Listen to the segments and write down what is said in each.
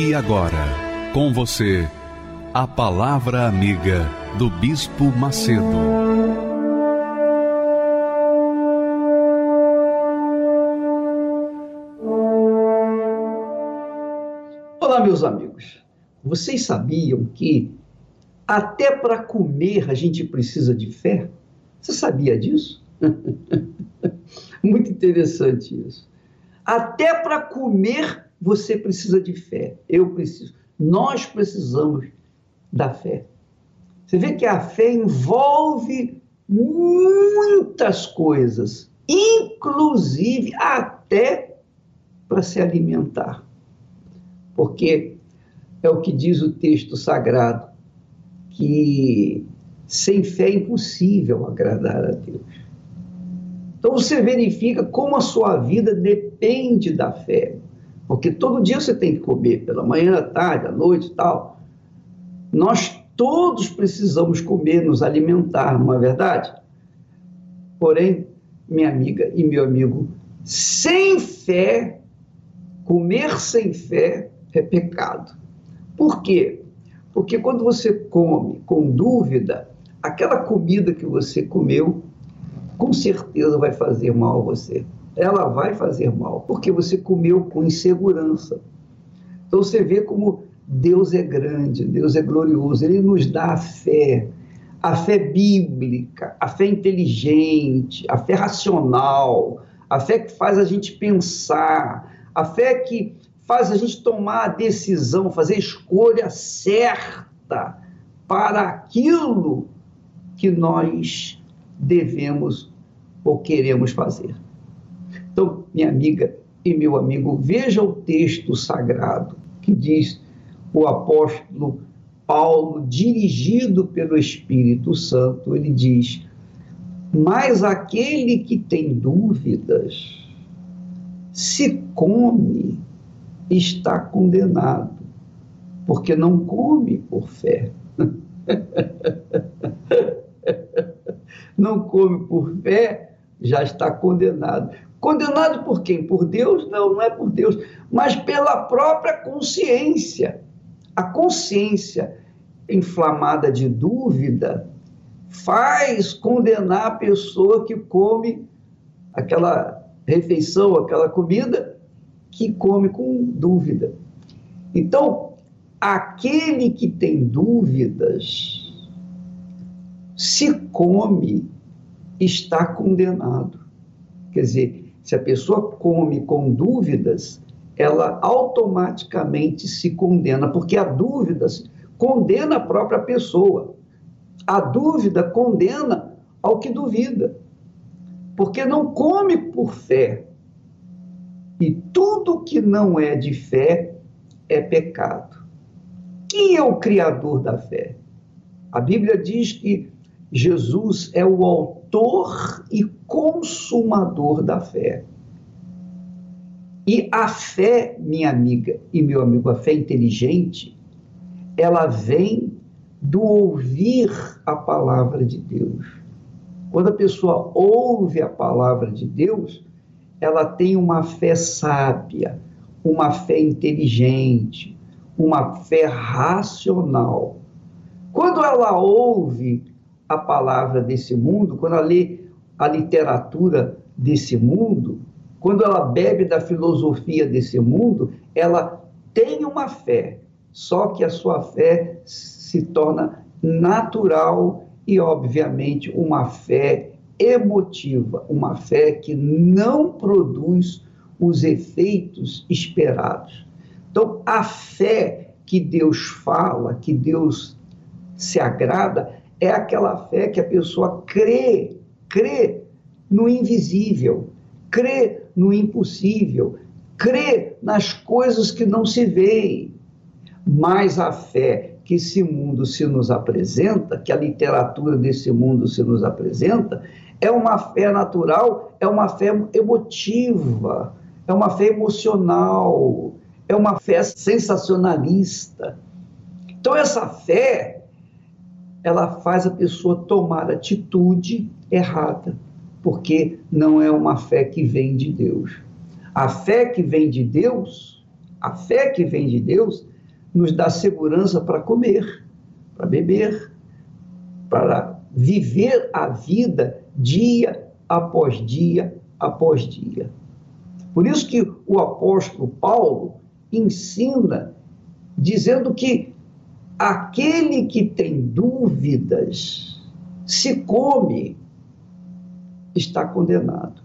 E agora, com você, a Palavra Amiga do Bispo Macedo. Olá, meus amigos. Vocês sabiam que até para comer a gente precisa de fé? Você sabia disso? Muito interessante isso. Até para comer você precisa de fé. Eu preciso. Nós precisamos da fé. Você vê que a fé envolve muitas coisas, inclusive até para se alimentar. Porque é o que diz o texto sagrado, que sem fé é impossível agradar a Deus. Então você verifica como a sua vida depende da fé. Porque todo dia você tem que comer, pela manhã, à tarde, à noite e tal. Nós todos precisamos comer, nos alimentar, não é verdade? Porém, minha amiga e meu amigo, sem fé, comer sem fé é pecado. Por quê? Porque quando você come com dúvida, aquela comida que você comeu, com certeza vai fazer mal a você ela vai fazer mal, porque você comeu com insegurança. Então você vê como Deus é grande, Deus é glorioso, Ele nos dá a fé, a fé bíblica, a fé inteligente, a fé racional, a fé que faz a gente pensar, a fé que faz a gente tomar a decisão, fazer a escolha certa para aquilo que nós devemos ou queremos fazer. Então, minha amiga e meu amigo, veja o texto sagrado que diz o apóstolo Paulo, dirigido pelo Espírito Santo, ele diz: Mas aquele que tem dúvidas, se come, está condenado, porque não come por fé. não come por fé, já está condenado. Condenado por quem? Por Deus? Não, não é por Deus, mas pela própria consciência. A consciência inflamada de dúvida faz condenar a pessoa que come aquela refeição, aquela comida, que come com dúvida. Então, aquele que tem dúvidas, se come, está condenado. Quer dizer, se a pessoa come com dúvidas, ela automaticamente se condena, porque a dúvida condena a própria pessoa. A dúvida condena ao que duvida, porque não come por fé. E tudo que não é de fé é pecado. Quem é o criador da fé? A Bíblia diz que Jesus é o autor e consumador da fé. E a fé, minha amiga e meu amigo, a fé inteligente, ela vem do ouvir a palavra de Deus. Quando a pessoa ouve a palavra de Deus, ela tem uma fé sábia, uma fé inteligente, uma fé racional. Quando ela ouve a palavra desse mundo, quando ela lê a literatura desse mundo, quando ela bebe da filosofia desse mundo, ela tem uma fé, só que a sua fé se torna natural e, obviamente, uma fé emotiva, uma fé que não produz os efeitos esperados. Então, a fé que Deus fala, que Deus se agrada, é aquela fé que a pessoa crê, crê no invisível, crê no impossível, crê nas coisas que não se veem. Mas a fé que esse mundo se nos apresenta, que a literatura desse mundo se nos apresenta, é uma fé natural, é uma fé emotiva, é uma fé emocional, é uma fé sensacionalista. Então, essa fé, ela faz a pessoa tomar atitude errada, porque não é uma fé que vem de Deus. A fé que vem de Deus, a fé que vem de Deus, nos dá segurança para comer, para beber, para viver a vida dia após dia após dia. Por isso que o apóstolo Paulo ensina dizendo que aquele que tem dúvidas, se come, está condenado.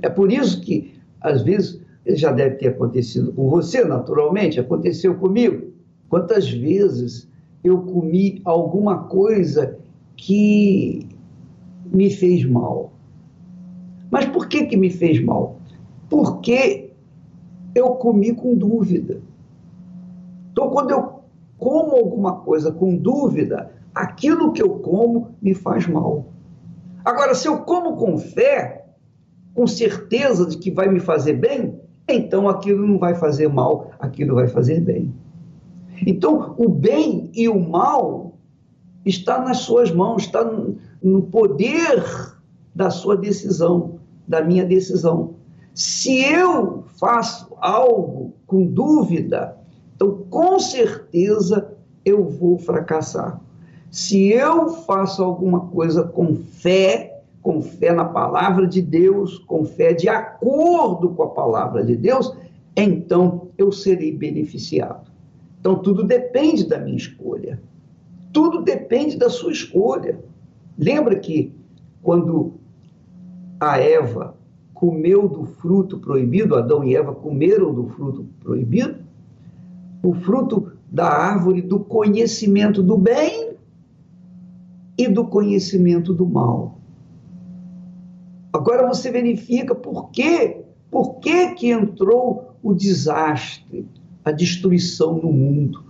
É por isso que, às vezes, já deve ter acontecido com você, naturalmente, aconteceu comigo. Quantas vezes eu comi alguma coisa que me fez mal? Mas por que, que me fez mal? Porque eu comi com dúvida. Então, quando eu como alguma coisa com dúvida, aquilo que eu como me faz mal. Agora, se eu como com fé, com certeza de que vai me fazer bem, então aquilo não vai fazer mal, aquilo vai fazer bem. Então, o bem e o mal está nas suas mãos, está no poder da sua decisão, da minha decisão. Se eu faço algo com dúvida, então com certeza eu vou fracassar. Se eu faço alguma coisa com fé, com fé na palavra de Deus, com fé de acordo com a palavra de Deus, então eu serei beneficiado. Então tudo depende da minha escolha. Tudo depende da sua escolha. Lembra que quando a Eva comeu do fruto proibido, Adão e Eva comeram do fruto proibido, o fruto da árvore do conhecimento do bem e do conhecimento do mal. Agora você verifica por quê, por que, que entrou o desastre, a destruição no mundo.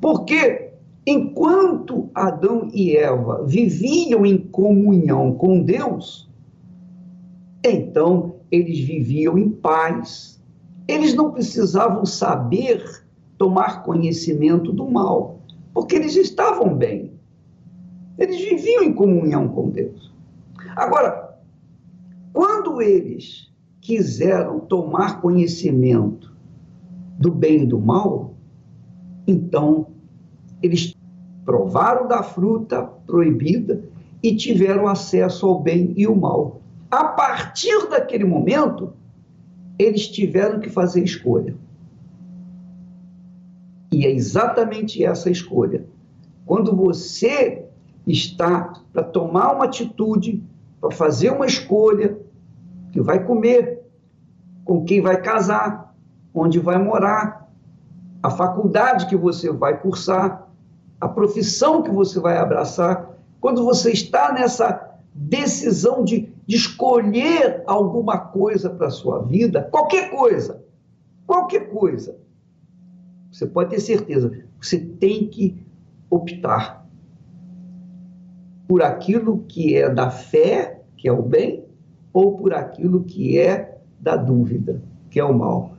Porque enquanto Adão e Eva viviam em comunhão com Deus, então eles viviam em paz. Eles não precisavam saber tomar conhecimento do mal, porque eles estavam bem. Eles viviam em comunhão com Deus. Agora, quando eles quiseram tomar conhecimento do bem e do mal, então eles provaram da fruta proibida e tiveram acesso ao bem e o mal. A partir daquele momento, eles tiveram que fazer escolha. E é exatamente essa escolha. Quando você está para tomar uma atitude, para fazer uma escolha, que vai comer, com quem vai casar, onde vai morar, a faculdade que você vai cursar, a profissão que você vai abraçar. Quando você está nessa decisão de, de escolher alguma coisa para a sua vida, qualquer coisa, qualquer coisa, você pode ter certeza, você tem que optar por aquilo que é da fé, que é o bem, ou por aquilo que é da dúvida, que é o mal.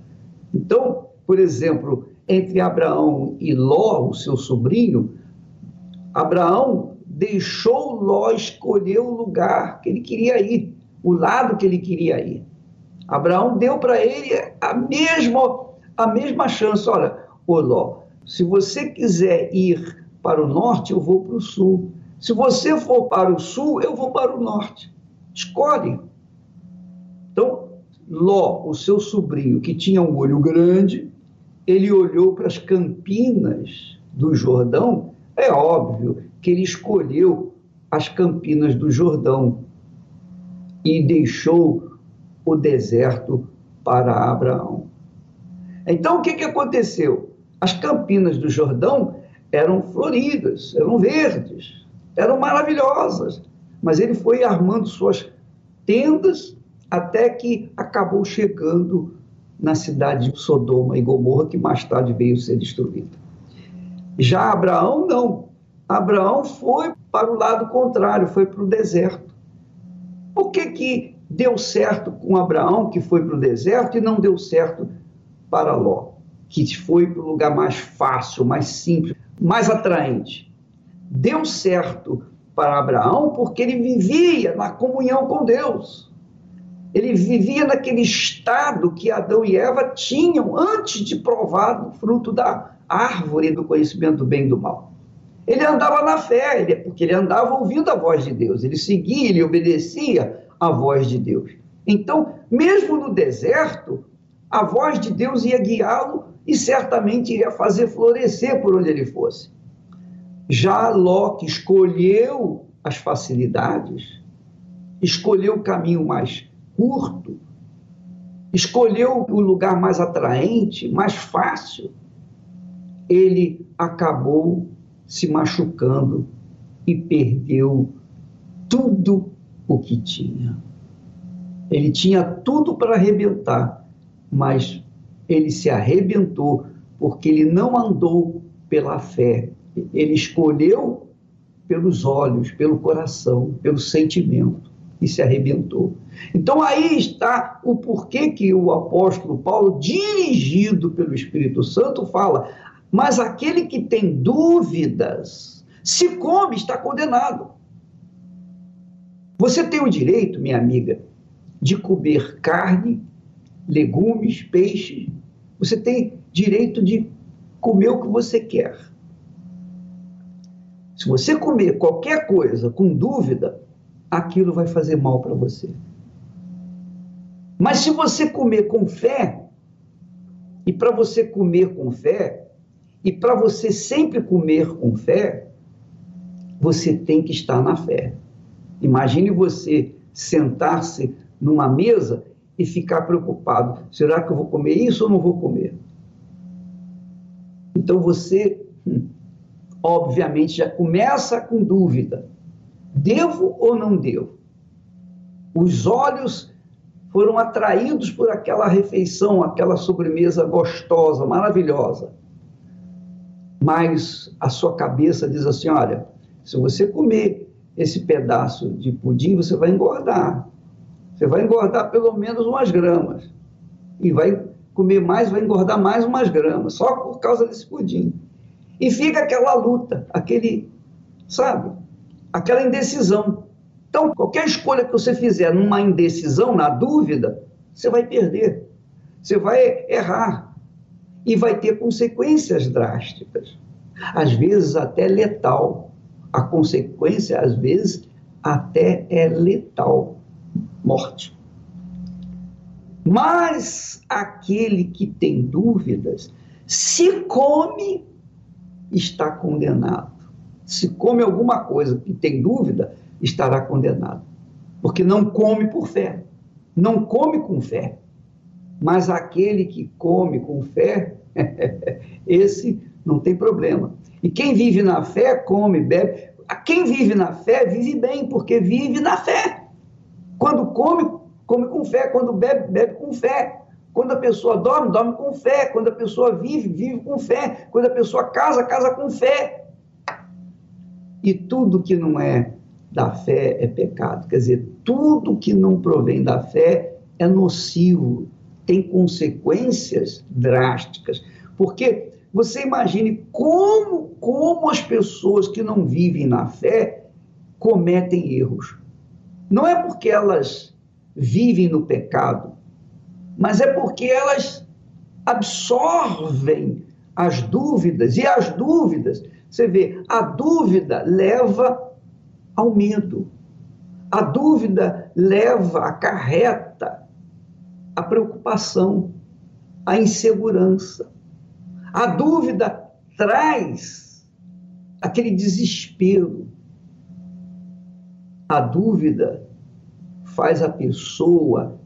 Então, por exemplo, entre Abraão e Ló, o seu sobrinho, Abraão deixou Ló escolher o lugar que ele queria ir, o lado que ele queria ir. Abraão deu para ele a mesma, a mesma chance. Olha, ô Ló, se você quiser ir para o norte, eu vou para o sul. Se você for para o sul, eu vou para o norte. Escolhe. Então, Ló, o seu sobrinho, que tinha um olho grande, ele olhou para as campinas do Jordão. É óbvio que ele escolheu as campinas do Jordão e deixou o deserto para Abraão. Então, o que, que aconteceu? As campinas do Jordão eram floridas, eram verdes, eram maravilhosas, mas ele foi armando suas tendas até que acabou chegando na cidade de Sodoma e Gomorra, que mais tarde veio ser destruída. Já Abraão, não. Abraão foi para o lado contrário, foi para o deserto. Por que, que deu certo com Abraão, que foi para o deserto, e não deu certo para Ló, que foi para o lugar mais fácil, mais simples, mais atraente? Deu certo para Abraão porque ele vivia na comunhão com Deus. Ele vivia naquele estado que Adão e Eva tinham antes de provar o fruto da árvore do conhecimento do bem e do mal. Ele andava na fé, porque ele andava ouvindo a voz de Deus, ele seguia, ele obedecia à voz de Deus. Então, mesmo no deserto, a voz de Deus ia guiá-lo e certamente iria fazer florescer por onde ele fosse. Já Ló, que escolheu as facilidades, escolheu o caminho mais curto, escolheu o lugar mais atraente, mais fácil, ele acabou se machucando e perdeu tudo o que tinha. Ele tinha tudo para arrebentar, mas ele se arrebentou porque ele não andou pela fé. Ele escolheu pelos olhos, pelo coração, pelo sentimento e se arrebentou. Então aí está o porquê que o apóstolo Paulo, dirigido pelo Espírito Santo, fala: mas aquele que tem dúvidas, se come, está condenado. Você tem o direito, minha amiga, de comer carne, legumes, peixes. Você tem direito de comer o que você quer. Se você comer qualquer coisa com dúvida, aquilo vai fazer mal para você. Mas se você comer com fé, e para você comer com fé, e para você sempre comer com fé, você tem que estar na fé. Imagine você sentar-se numa mesa e ficar preocupado: será que eu vou comer isso ou não vou comer? Então você, hum, obviamente, já começa com dúvida: devo ou não devo? Os olhos foram atraídos por aquela refeição, aquela sobremesa gostosa, maravilhosa. Mas a sua cabeça diz assim: olha, se você comer esse pedaço de pudim, você vai engordar. Você vai engordar pelo menos umas gramas. E vai comer mais, vai engordar mais umas gramas, só por causa desse pudim. E fica aquela luta, aquele, sabe, aquela indecisão. Então, qualquer escolha que você fizer numa indecisão, na dúvida, você vai perder. Você vai errar. E vai ter consequências drásticas. Às vezes até letal. A consequência, às vezes, até é letal morte. Mas aquele que tem dúvidas, se come, está condenado. Se come alguma coisa que tem dúvida, estará condenado. Porque não come por fé. Não come com fé. Mas aquele que come com fé, esse não tem problema. E quem vive na fé, come, bebe. Quem vive na fé, vive bem, porque vive na fé. Come, come com fé. Quando bebe, bebe com fé. Quando a pessoa dorme, dorme com fé. Quando a pessoa vive, vive com fé. Quando a pessoa casa, casa com fé. E tudo que não é da fé é pecado. Quer dizer, tudo que não provém da fé é nocivo, tem consequências drásticas. Porque você imagine como, como as pessoas que não vivem na fé cometem erros. Não é porque elas vivem no pecado, mas é porque elas absorvem as dúvidas, e as dúvidas, você vê, a dúvida leva ao medo. A dúvida leva, acarreta a preocupação, a insegurança. A dúvida traz aquele desespero. A dúvida faz a pessoa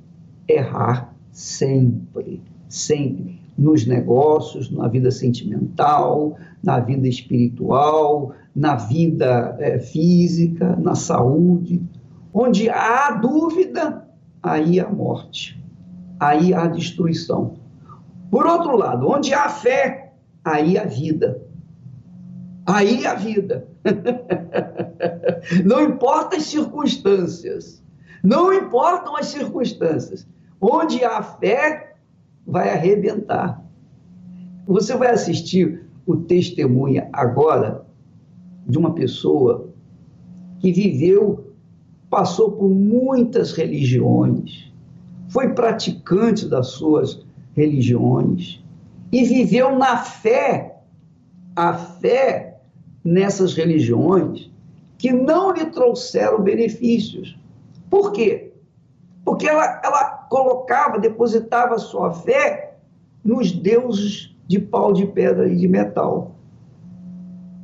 errar sempre, sempre nos negócios, na vida sentimental, na vida espiritual, na vida é, física, na saúde. Onde há dúvida, aí há morte, aí há destruição. Por outro lado, onde há fé, aí a vida. Aí a vida. não importa as circunstâncias. Não importam as circunstâncias. Onde há fé, vai arrebentar. Você vai assistir o testemunho agora de uma pessoa que viveu, passou por muitas religiões, foi praticante das suas religiões e viveu na fé, a fé nessas religiões que não lhe trouxeram benefícios. Por quê? Porque ela, ela colocava, depositava sua fé nos deuses de pau, de pedra e de metal.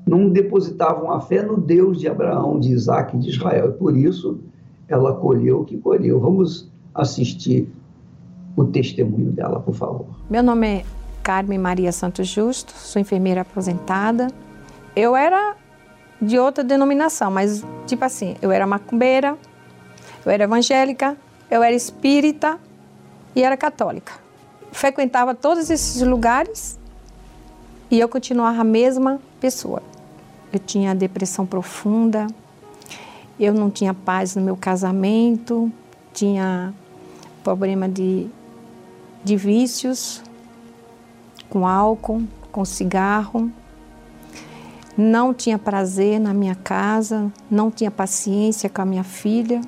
Não depositavam a fé no Deus de Abraão, de Isaac e de Israel. E por isso ela colheu o que colheu. Vamos assistir o testemunho dela, por favor. Meu nome é Carmen Maria Santos Justo, sou enfermeira aposentada. Eu era de outra denominação, mas tipo assim, eu era macumbeira, eu era evangélica, eu era espírita e era católica. Frequentava todos esses lugares e eu continuava a mesma pessoa. Eu tinha depressão profunda, eu não tinha paz no meu casamento, tinha problema de, de vícios com álcool, com cigarro. Não tinha prazer na minha casa, não tinha paciência com a minha filha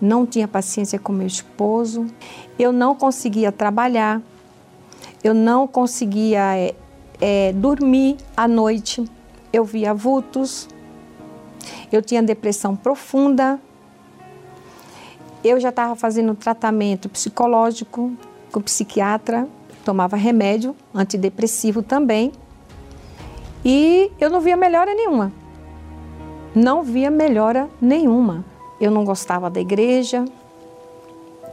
não tinha paciência com meu esposo, eu não conseguia trabalhar, eu não conseguia é, é, dormir à noite, eu via vultos, eu tinha depressão profunda, eu já estava fazendo tratamento psicológico com psiquiatra, tomava remédio antidepressivo também, e eu não via melhora nenhuma. Não via melhora nenhuma. Eu não gostava da igreja,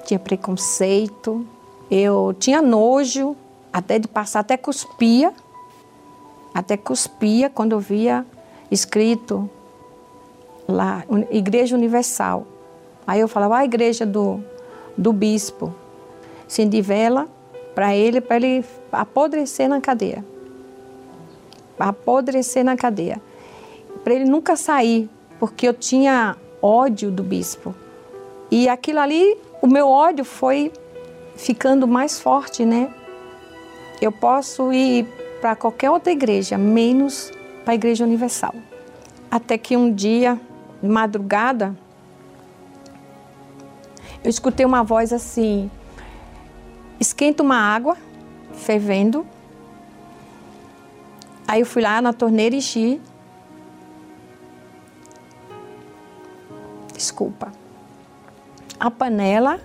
tinha preconceito, eu tinha nojo, até de passar, até cuspia, até cuspia quando eu via escrito lá, Igreja Universal. Aí eu falava, ah, a igreja do, do bispo. Acendi vela para ele, para ele apodrecer na cadeia. Apodrecer na cadeia. Para ele nunca sair, porque eu tinha ódio do bispo. E aquilo ali, o meu ódio foi ficando mais forte, né? Eu posso ir para qualquer outra igreja, menos para a Igreja Universal. Até que um dia, madrugada, eu escutei uma voz assim: esquenta uma água fervendo. Aí eu fui lá na torneira e enchi desculpa, a panela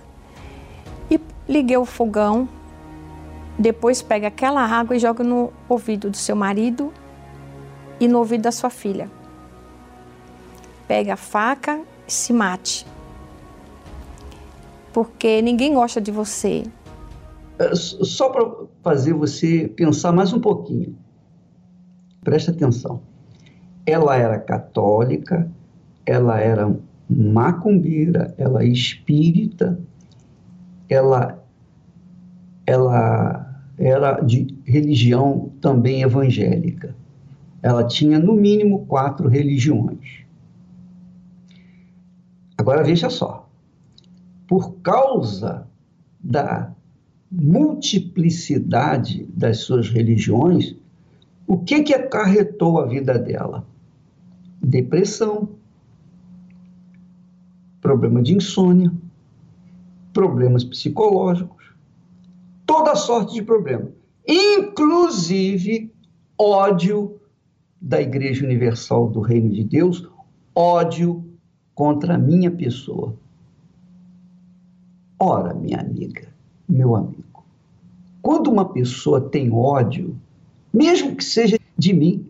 e liguei o fogão. Depois pega aquela água e joga no ouvido do seu marido e no ouvido da sua filha. Pega a faca e se mate. Porque ninguém gosta de você. É, só para fazer você pensar mais um pouquinho. Presta atenção. Ela era católica, ela era macumbeira, ela é espírita, ela, ela era de religião também evangélica. Ela tinha no mínimo quatro religiões. Agora veja só, por causa da multiplicidade das suas religiões, o que que acarretou a vida dela? Depressão, problema de insônia, problemas psicológicos, toda sorte de problemas, inclusive ódio da Igreja Universal do Reino de Deus, ódio contra a minha pessoa. Ora, minha amiga, meu amigo, quando uma pessoa tem ódio, mesmo que seja de mim,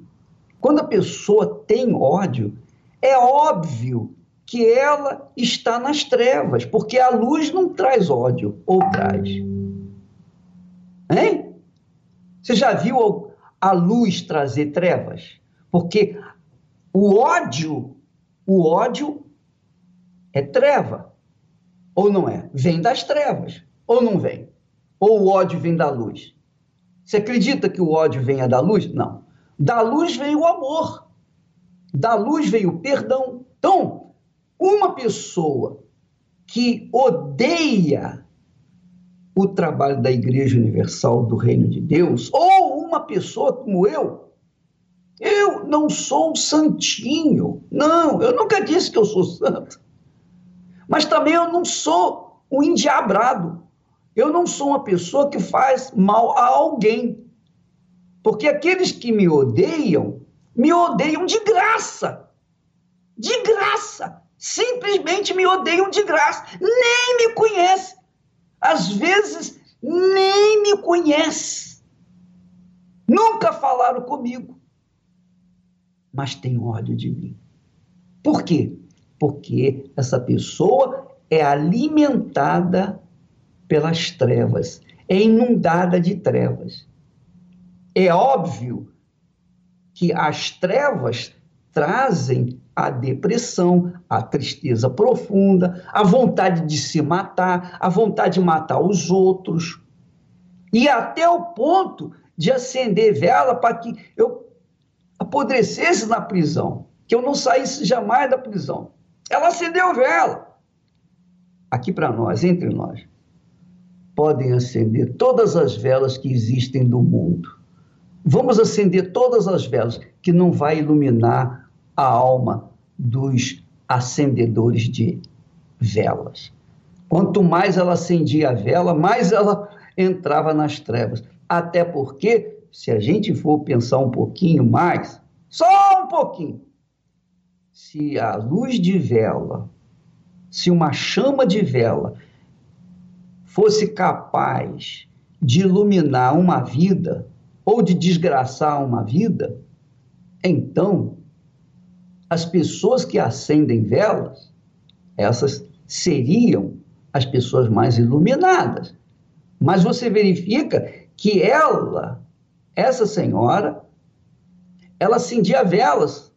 quando a pessoa tem ódio, é óbvio que ela está nas trevas, porque a luz não traz ódio, ou traz. Hein? Você já viu a luz trazer trevas? Porque o ódio, o ódio é treva, ou não é? Vem das trevas, ou não vem? Ou o ódio vem da luz? Você acredita que o ódio venha da luz? Não. Da luz vem o amor. Da luz veio o perdão. Então, uma pessoa que odeia o trabalho da Igreja Universal do Reino de Deus, ou uma pessoa como eu, eu não sou um santinho. Não, eu nunca disse que eu sou santo. Mas também eu não sou um endiabrado. Eu não sou uma pessoa que faz mal a alguém. Porque aqueles que me odeiam, me odeiam de graça. De graça. Simplesmente me odeiam de graça. Nem me conhecem. Às vezes, nem me conhecem. Nunca falaram comigo. Mas têm ódio de mim. Por quê? Porque essa pessoa é alimentada pelas trevas, é inundada de trevas. É óbvio que as trevas trazem a depressão, a tristeza profunda, a vontade de se matar, a vontade de matar os outros, e até o ponto de acender vela para que eu apodrecesse na prisão, que eu não saísse jamais da prisão. Ela acendeu vela. Aqui para nós, entre nós, podem acender todas as velas que existem do mundo. Vamos acender todas as velas, que não vai iluminar a alma dos acendedores de velas. Quanto mais ela acendia a vela, mais ela entrava nas trevas. Até porque, se a gente for pensar um pouquinho mais, só um pouquinho, se a luz de vela, se uma chama de vela fosse capaz de iluminar uma vida ou de desgraçar uma vida, então as pessoas que acendem velas, essas seriam as pessoas mais iluminadas. Mas você verifica que ela, essa senhora, ela acendia velas,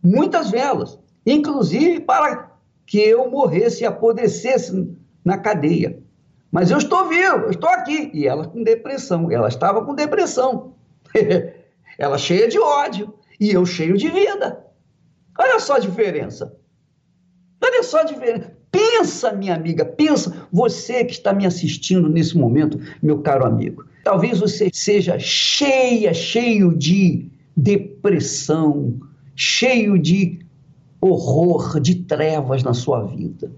muitas velas, inclusive para que eu morresse e apodrecesse na cadeia. Mas eu estou vivo, eu estou aqui. E ela com depressão, ela estava com depressão. ela cheia de ódio e eu cheio de vida. Olha só a diferença. Olha só a diferença. Pensa, minha amiga, pensa, você que está me assistindo nesse momento, meu caro amigo. Talvez você seja cheia, cheio de depressão, cheio de horror, de trevas na sua vida.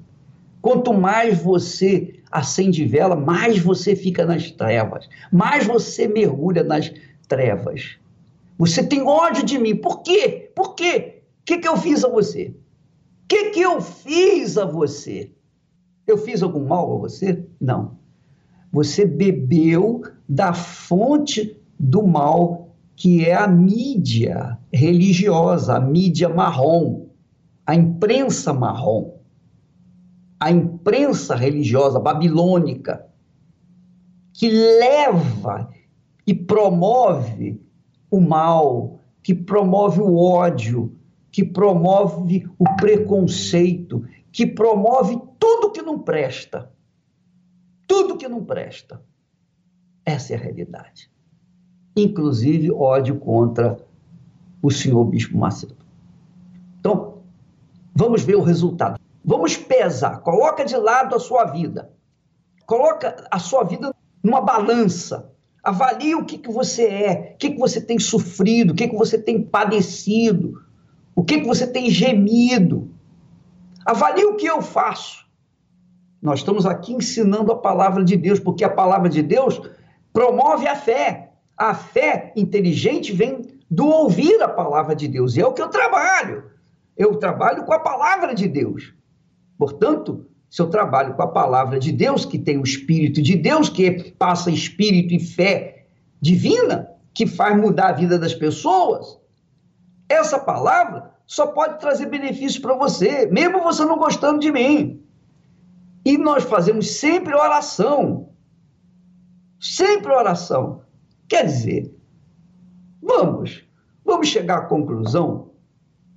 Quanto mais você acende vela, mais você fica nas trevas, mais você mergulha nas trevas. Você tem ódio de mim. Por quê? Por quê? que, que eu fiz a você? O que, que eu fiz a você? Eu fiz algum mal a você? Não. Você bebeu da fonte do mal que é a mídia religiosa, a mídia marrom, a imprensa marrom, a imprensa religiosa babilônica, que leva e promove o mal, que promove o ódio, que promove o preconceito, que promove tudo que não presta. Tudo que não presta. Essa é a realidade. Inclusive ódio contra o senhor Bispo Macedo. Então, vamos ver o resultado. Vamos pesar. Coloca de lado a sua vida. Coloca a sua vida numa balança. Avalie o que, que você é, o que, que você tem sofrido, o que, que você tem padecido, o que, que você tem gemido? Avalie o que eu faço. Nós estamos aqui ensinando a palavra de Deus, porque a palavra de Deus promove a fé. A fé inteligente vem do ouvir a palavra de Deus. E é o que eu trabalho. Eu trabalho com a palavra de Deus. Portanto, se eu trabalho com a palavra de Deus, que tem o Espírito de Deus, que passa espírito e fé divina, que faz mudar a vida das pessoas, essa palavra só pode trazer benefício para você, mesmo você não gostando de mim. E nós fazemos sempre oração. Sempre oração. Quer dizer, vamos, vamos chegar à conclusão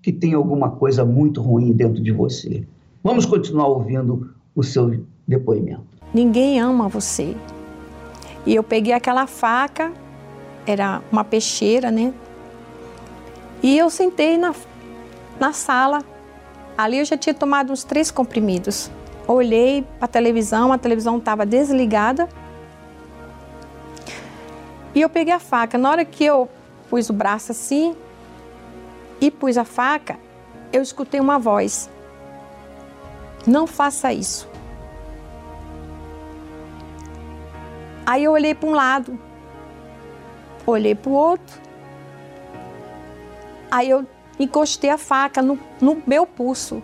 que tem alguma coisa muito ruim dentro de você. Vamos continuar ouvindo o seu depoimento. Ninguém ama você. E eu peguei aquela faca era uma peixeira, né? E eu sentei na, na sala. Ali eu já tinha tomado uns três comprimidos. Olhei para a televisão, a televisão estava desligada. E eu peguei a faca. Na hora que eu pus o braço assim e pus a faca, eu escutei uma voz. Não faça isso. Aí eu olhei para um lado, olhei para o outro. Aí eu encostei a faca no, no meu pulso.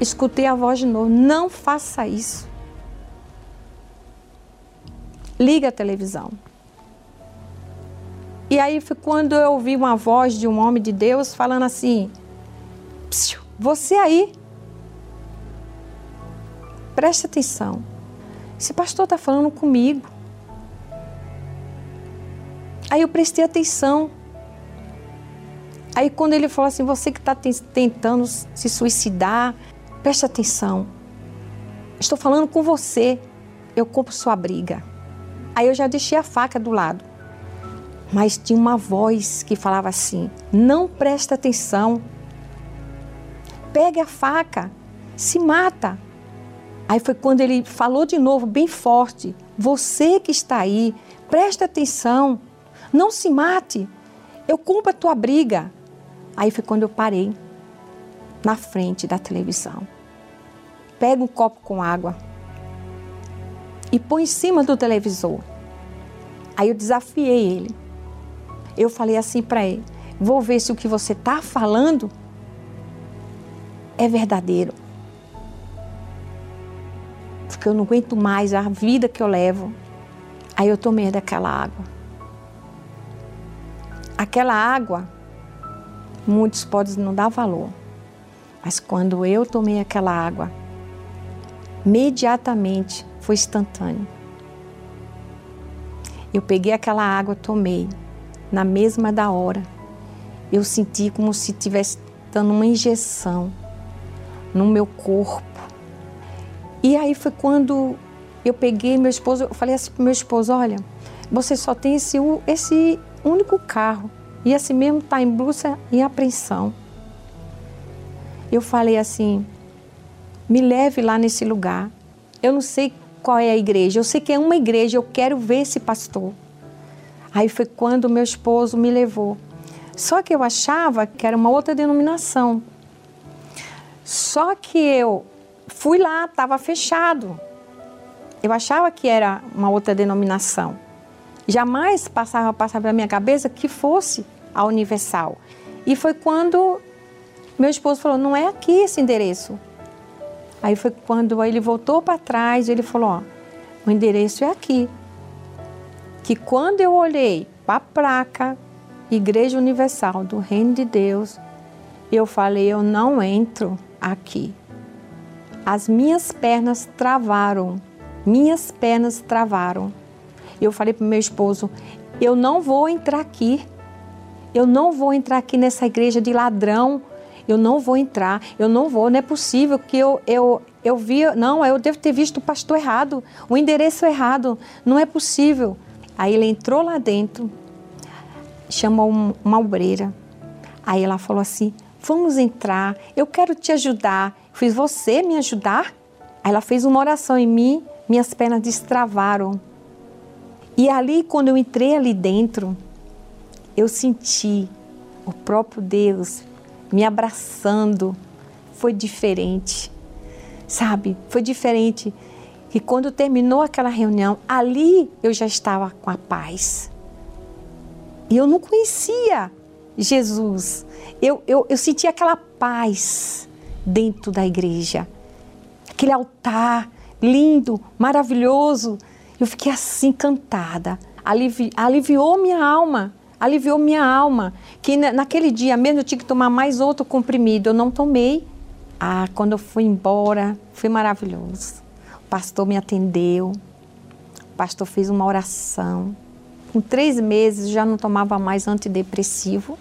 Escutei a voz de novo: Não faça isso. Liga a televisão. E aí foi quando eu ouvi uma voz de um homem de Deus falando assim: Você aí, preste atenção. Esse pastor está falando comigo. Aí eu prestei atenção. Aí quando ele falou assim, você que está tentando se suicidar, preste atenção. Estou falando com você. Eu compro sua briga. Aí eu já deixei a faca do lado. Mas tinha uma voz que falava assim: não presta atenção. Pegue a faca, se mata. Aí foi quando ele falou de novo, bem forte: Você que está aí, presta atenção. Não se mate. Eu cumpro a tua briga. Aí foi quando eu parei na frente da televisão. Pega um copo com água e põe em cima do televisor. Aí eu desafiei ele. Eu falei assim para ele: vou ver se o que você está falando é verdadeiro. Porque eu não aguento mais a vida que eu levo. Aí eu tomei daquela água. Aquela água, muitos podem não dar valor, mas quando eu tomei aquela água, imediatamente foi instantâneo. Eu peguei aquela água, tomei, na mesma da hora. Eu senti como se tivesse dando uma injeção no meu corpo. E aí foi quando eu peguei meu esposo, eu falei assim para meu esposo, olha, você só tem esse, esse único carro. E assim mesmo está em busca e apreensão. Eu falei assim: me leve lá nesse lugar. Eu não sei qual é a igreja, eu sei que é uma igreja, eu quero ver esse pastor. Aí foi quando meu esposo me levou. Só que eu achava que era uma outra denominação. Só que eu fui lá, estava fechado. Eu achava que era uma outra denominação. Jamais passava, passava pela minha cabeça que fosse a Universal. E foi quando meu esposo falou: não é aqui esse endereço. Aí foi quando ele voltou para trás, ele falou: ó, o endereço é aqui. Que quando eu olhei para a placa Igreja Universal do Reino de Deus, eu falei: eu não entro aqui. As minhas pernas travaram, minhas pernas travaram. Eu falei para o meu esposo: eu não vou entrar aqui. Eu não vou entrar aqui nessa igreja de ladrão. Eu não vou entrar. Eu não vou. Não é possível que eu, eu, eu vi. Não, eu devo ter visto o pastor errado, o endereço errado. Não é possível. Aí ele entrou lá dentro, chamou uma obreira. Aí ela falou assim: Vamos entrar, eu quero te ajudar. Fiz você me ajudar? Ela fez uma oração em mim, minhas pernas destravaram. E ali, quando eu entrei ali dentro, eu senti o próprio Deus me abraçando. Foi diferente, sabe? Foi diferente. E quando terminou aquela reunião, ali eu já estava com a paz. E eu não conhecia Jesus. Eu, eu, eu senti aquela paz dentro da igreja. Aquele altar lindo, maravilhoso. Eu fiquei assim encantada. Alivi, aliviou minha alma. Aliviou minha alma. Que naquele dia mesmo eu tinha que tomar mais outro comprimido. Eu não tomei. Ah, quando eu fui embora, foi maravilhoso. O pastor me atendeu. O pastor fez uma oração. Com três meses já não tomava mais antidepressivo.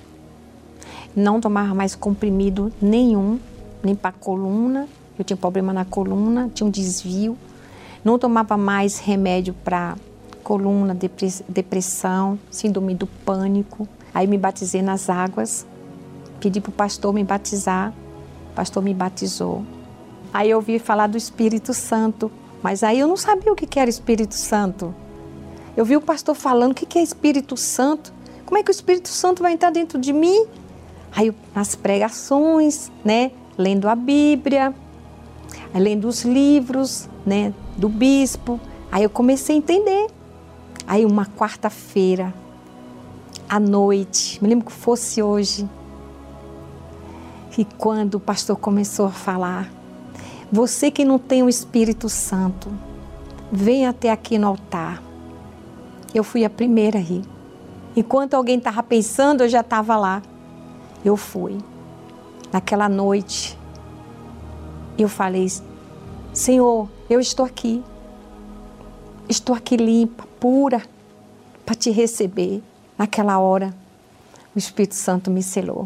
Não tomava mais comprimido nenhum, nem para coluna. Eu tinha problema na coluna, tinha um desvio não tomava mais remédio para coluna, depressão, síndrome do pânico. Aí me batizei nas águas, pedi para o pastor me batizar, o pastor me batizou. Aí eu ouvi falar do Espírito Santo, mas aí eu não sabia o que era Espírito Santo. Eu vi o pastor falando o que é Espírito Santo, como é que o Espírito Santo vai entrar dentro de mim? Aí nas pregações, né, lendo a Bíblia, lendo os livros, né, do bispo, aí eu comecei a entender. Aí uma quarta-feira, à noite, me lembro que fosse hoje, e quando o pastor começou a falar, você que não tem o Espírito Santo, vem até aqui no altar. Eu fui a primeira a ir. Enquanto alguém estava pensando, eu já estava lá. Eu fui. Naquela noite, eu falei: Senhor, eu estou aqui. Estou aqui limpa, pura, para te receber. Naquela hora, o Espírito Santo me selou.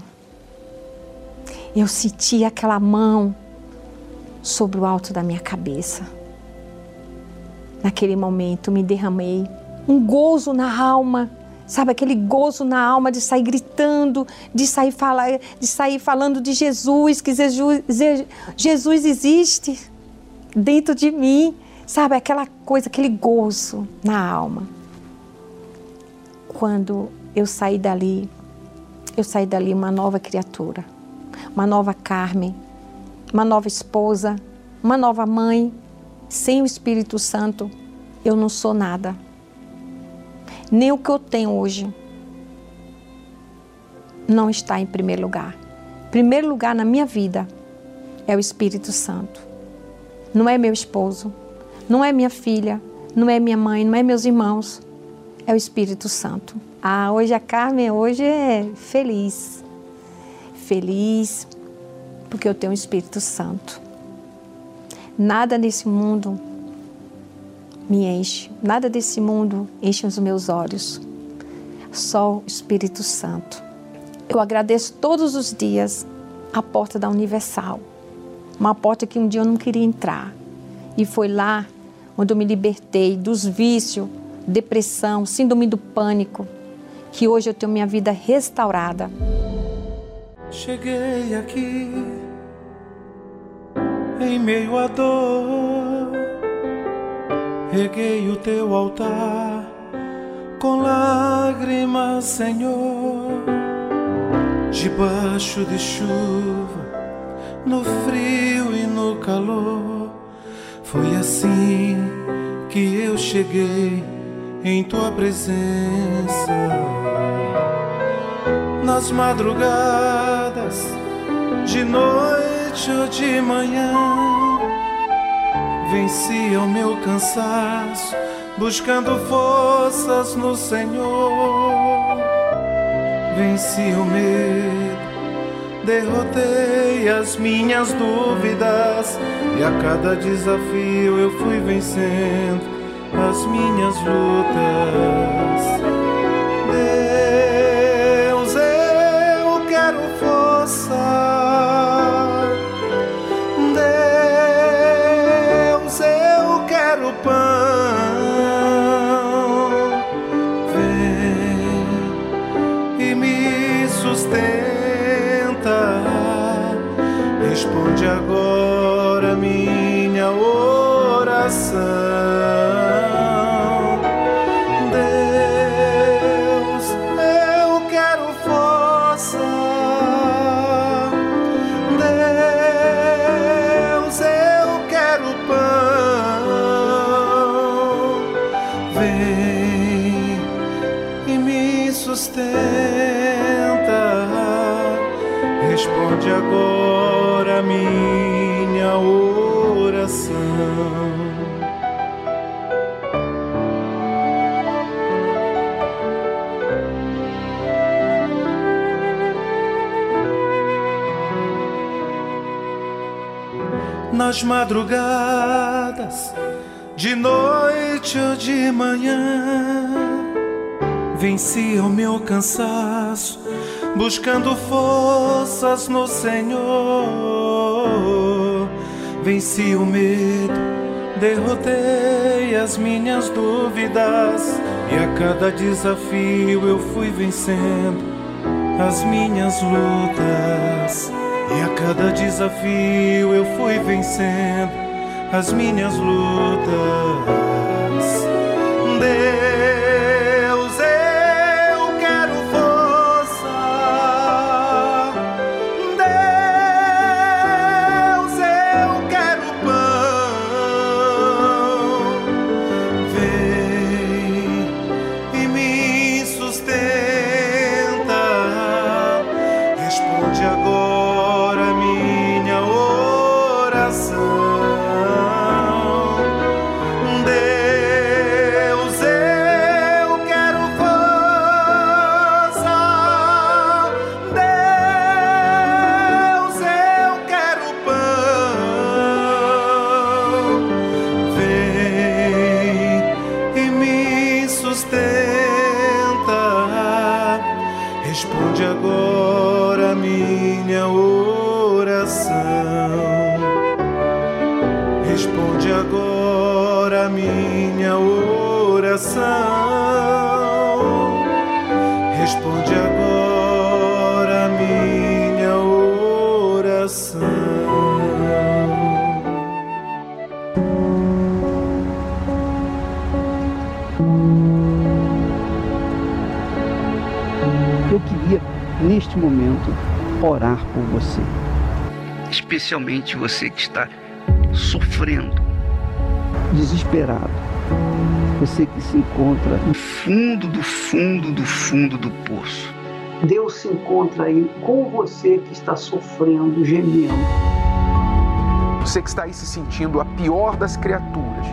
Eu senti aquela mão sobre o alto da minha cabeça. Naquele momento, me derramei um gozo na alma, sabe aquele gozo na alma de sair gritando, de sair falar, de sair falando de Jesus, que Jesus, Jesus existe dentro de mim, sabe aquela coisa, aquele gozo na alma. Quando eu saí dali, eu saí dali uma nova criatura, uma nova Carmen, uma nova esposa, uma nova mãe. Sem o Espírito Santo, eu não sou nada. Nem o que eu tenho hoje não está em primeiro lugar. Primeiro lugar na minha vida é o Espírito Santo. Não é meu esposo, não é minha filha, não é minha mãe, não é meus irmãos. É o Espírito Santo. Ah, hoje a Carmen hoje é feliz. Feliz porque eu tenho o Espírito Santo. Nada nesse mundo me enche, nada desse mundo enche os meus olhos. Só o Espírito Santo. Eu agradeço todos os dias a porta da Universal. Uma porta que um dia eu não queria entrar. E foi lá onde eu me libertei dos vícios, depressão, síndrome do pânico, que hoje eu tenho minha vida restaurada. Cheguei aqui em meio à dor, reguei o teu altar com lágrimas, Senhor, debaixo de chuva, no frio e no calor. Foi assim que eu cheguei em tua presença nas madrugadas de noite ou de manhã, venci o meu cansaço, buscando forças no Senhor. Venci o medo, derrotei as minhas dúvidas, e a cada desafio eu fui vencendo as minhas lutas. Madrugadas, de noite ou de manhã. Venci o meu cansaço, buscando forças no Senhor. Venci o medo, derrotei as minhas dúvidas e a cada desafio eu fui vencendo as minhas lutas. E a cada desafio eu fui vencendo as minhas lutas. Neste momento, orar por você. Especialmente você que está sofrendo, desesperado. Você que se encontra no fundo do fundo do fundo do poço. Deus se encontra aí com você que está sofrendo, gemendo. Você que está aí se sentindo a pior das criaturas.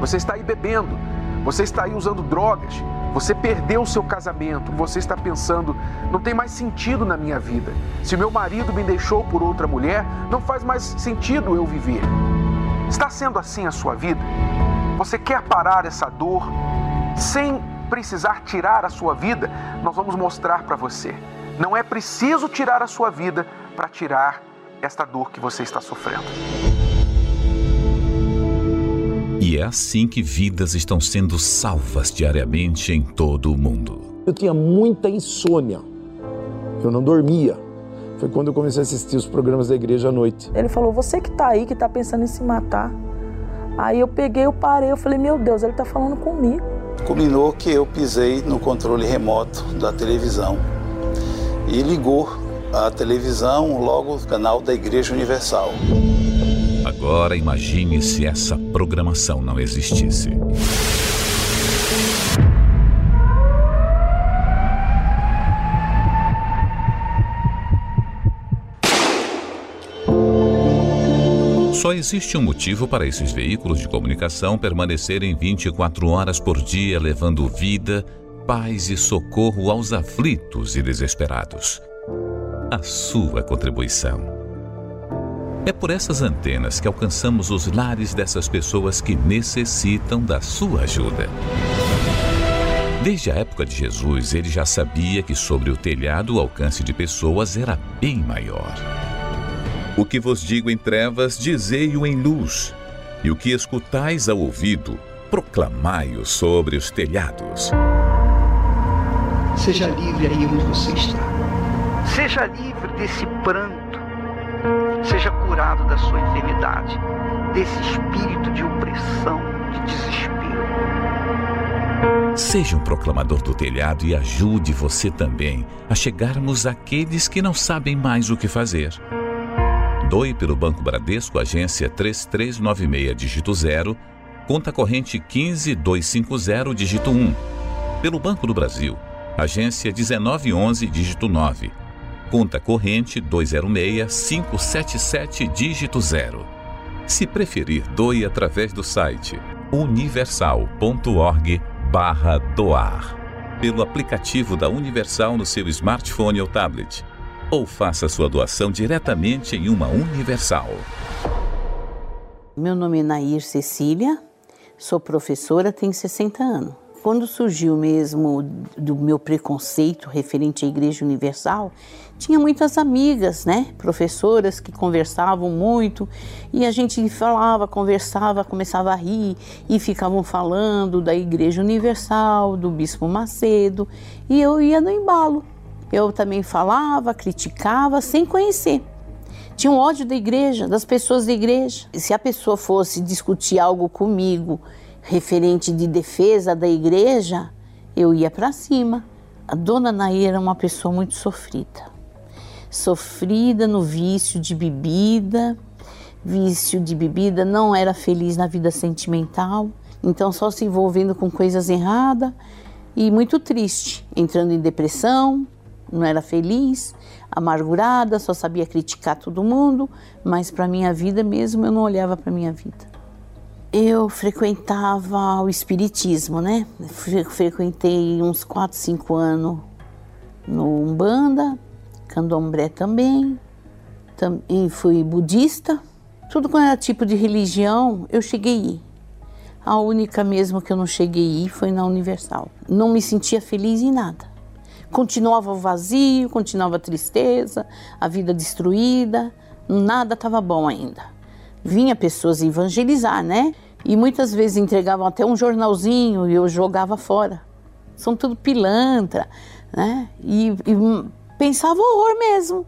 Você está aí bebendo. Você está aí usando drogas você perdeu o seu casamento, você está pensando, não tem mais sentido na minha vida. Se meu marido me deixou por outra mulher, não faz mais sentido eu viver. Está sendo assim a sua vida? Você quer parar essa dor sem precisar tirar a sua vida? Nós vamos mostrar para você. Não é preciso tirar a sua vida para tirar esta dor que você está sofrendo. E é assim que vidas estão sendo salvas diariamente em todo o mundo. Eu tinha muita insônia. Eu não dormia. Foi quando eu comecei a assistir os programas da igreja à noite. Ele falou: Você que está aí, que está pensando em se matar. Aí eu peguei, eu parei, eu falei: Meu Deus, ele está falando comigo. Culminou que eu pisei no controle remoto da televisão e ligou a televisão logo o canal da Igreja Universal. Agora imagine se essa programação não existisse. Só existe um motivo para esses veículos de comunicação permanecerem 24 horas por dia, levando vida, paz e socorro aos aflitos e desesperados. A sua contribuição. É por essas antenas que alcançamos os lares dessas pessoas que necessitam da sua ajuda. Desde a época de Jesus, ele já sabia que sobre o telhado o alcance de pessoas era bem maior. O que vos digo em trevas, dizei-o em luz, e o que escutais ao ouvido, proclamai-o sobre os telhados. Seja livre aí onde você está. Seja livre desse pranto Seja curado da sua enfermidade, desse espírito de opressão, de desespero. Seja um proclamador do telhado e ajude você também a chegarmos àqueles que não sabem mais o que fazer. Doe pelo Banco Bradesco, agência 3396, dígito 0, conta corrente 15250, dígito 1. Pelo Banco do Brasil, agência 1911, dígito 9 conta corrente 206-577, dígito 0. Se preferir, doe através do site universal.org barra doar, pelo aplicativo da Universal no seu smartphone ou tablet, ou faça sua doação diretamente em uma Universal. Meu nome é Nair Cecília, sou professora, tenho 60 anos. quando surgiu mesmo do meu preconceito referente à Igreja Universal, tinha muitas amigas, né, professoras que conversavam muito e a gente falava, conversava, começava a rir e ficavam falando da Igreja Universal, do Bispo Macedo e eu ia no embalo. Eu também falava, criticava sem conhecer. Tinha um ódio da igreja, das pessoas da igreja. E se a pessoa fosse discutir algo comigo referente de defesa da igreja, eu ia para cima. A dona Nair era uma pessoa muito sofrida. Sofrida no vício de bebida, vício de bebida, não era feliz na vida sentimental, então só se envolvendo com coisas erradas e muito triste, entrando em depressão, não era feliz, amargurada, só sabia criticar todo mundo, mas para minha vida mesmo eu não olhava para minha vida. Eu frequentava o espiritismo, né? Frequentei uns 4, 5 anos no Umbanda, Candomblé também, também fui budista. Tudo quanto era tipo de religião, eu cheguei a única mesmo que eu não cheguei foi na Universal. Não me sentia feliz em nada. Continuava o vazio, continuava a tristeza, a vida destruída, nada estava bom ainda vinha pessoas evangelizar, né? E muitas vezes entregavam até um jornalzinho e eu jogava fora. São tudo pilantra, né? E, e pensava horror mesmo.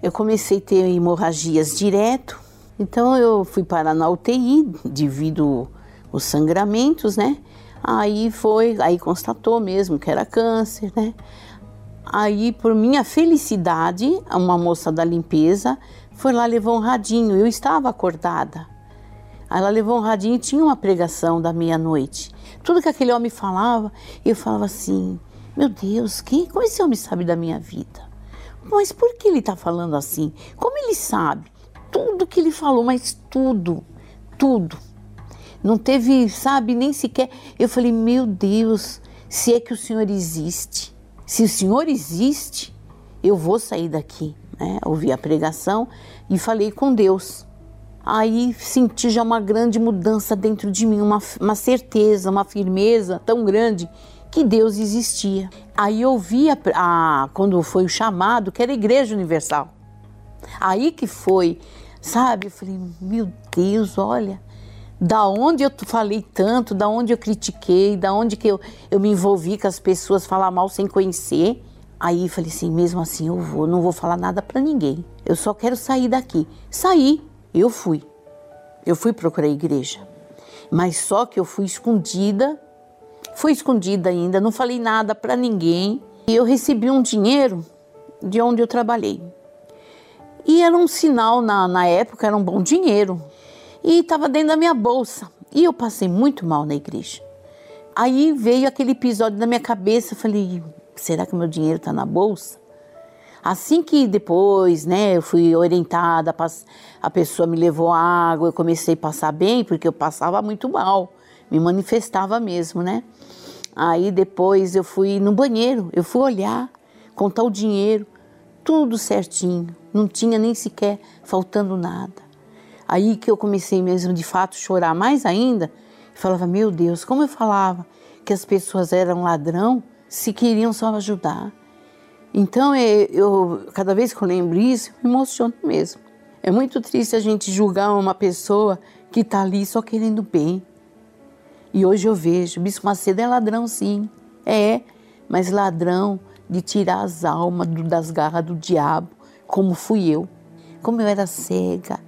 Eu comecei a ter hemorragias direto, então eu fui parar na UTI devido os sangramentos, né? Aí foi, aí constatou mesmo que era câncer, né? Aí, por minha felicidade, uma moça da limpeza foi lá, levou um radinho. Eu estava acordada. Aí ela levou um radinho e tinha uma pregação da meia-noite. Tudo que aquele homem falava, eu falava assim: Meu Deus, quem, como esse homem sabe da minha vida? Mas por que ele está falando assim? Como ele sabe? Tudo que ele falou, mas tudo, tudo. Não teve, sabe, nem sequer. Eu falei: Meu Deus, se é que o Senhor existe. Se o Senhor existe, eu vou sair daqui né? ouvi a pregação e falei com Deus. Aí senti já uma grande mudança dentro de mim, uma, uma certeza, uma firmeza tão grande que Deus existia. Aí eu vi, a, a, quando foi o chamado, que era Igreja Universal. Aí que foi, sabe? Eu falei, meu Deus, olha, da onde eu falei tanto, da onde eu critiquei, da onde que eu, eu me envolvi com as pessoas falar mal sem conhecer. Aí falei assim, mesmo assim eu vou, não vou falar nada para ninguém. Eu só quero sair daqui. Saí, eu fui. Eu fui procurar a igreja. Mas só que eu fui escondida. Fui escondida ainda, não falei nada para ninguém. E eu recebi um dinheiro de onde eu trabalhei. E era um sinal na, na época, era um bom dinheiro. E estava dentro da minha bolsa. E eu passei muito mal na igreja. Aí veio aquele episódio na minha cabeça, falei, será que o meu dinheiro está na bolsa? Assim que depois, né, eu fui orientada, a pessoa me levou água, eu comecei a passar bem, porque eu passava muito mal, me manifestava mesmo, né? Aí depois eu fui no banheiro, eu fui olhar, contar o dinheiro, tudo certinho, não tinha nem sequer faltando nada. Aí que eu comecei mesmo de fato chorar mais ainda, falava, meu Deus, como eu falava que as pessoas eram ladrão, se queriam só ajudar. Então, é, eu, cada vez que eu lembro isso, eu me emociono mesmo. É muito triste a gente julgar uma pessoa que está ali só querendo bem. E hoje eu vejo, Bispo Macedo é ladrão sim, é, mas ladrão de tirar as almas das garras do diabo, como fui eu. Como eu era cega,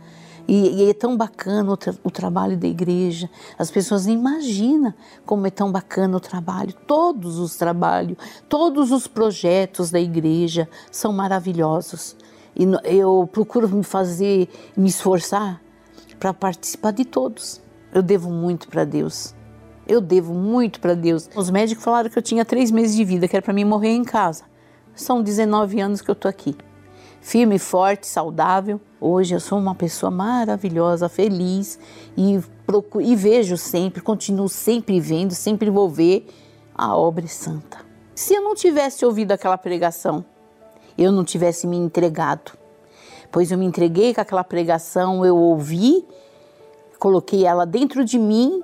e, e é tão bacana o, tra o, trabalho da igreja. As pessoas nem imaginam como é tão bacana o trabalho. Todos os trabalhos, todos os projetos da igreja são maravilhosos. E eu procuro me fazer, me esforçar para participar de todos. Eu devo muito para Deus. Eu devo muito para Deus. Os médicos falaram que eu tinha três meses de vida, que era para mim morrer em casa. São 19 anos que eu estou aqui firme, forte, saudável. Hoje eu sou uma pessoa maravilhosa, feliz e, procuro, e vejo sempre, continuo sempre vendo, sempre vou ver a obra santa. Se eu não tivesse ouvido aquela pregação, eu não tivesse me entregado, pois eu me entreguei com aquela pregação, eu ouvi, coloquei ela dentro de mim,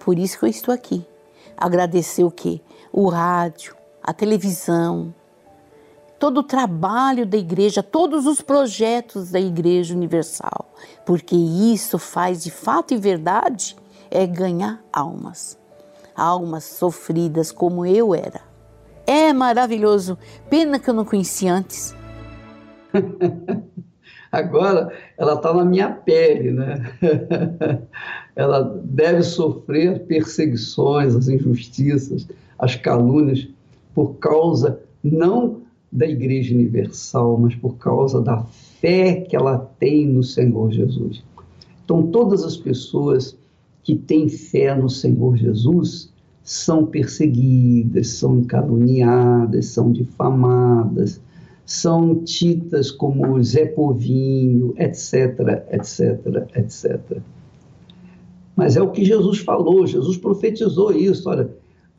por isso que eu estou aqui. agradecer o quê? O rádio, a televisão, todo o trabalho da igreja, todos os projetos da Igreja Universal, porque isso faz de fato e verdade é ganhar almas, almas sofridas como eu era. É maravilhoso, pena que eu não conheci antes. Agora ela está na minha pele, né? ela deve sofrer perseguições, as injustiças, as calúnias, por causa não da Igreja Universal, mas por causa da fé que ela tem no Senhor Jesus. Então, todas as pessoas que têm fé no Senhor Jesus são perseguidas, são caluniadas, são difamadas, são tidas como Zé Povinho, etc, etc, etc. Mas é o que Jesus falou, Jesus profetizou isso, olha,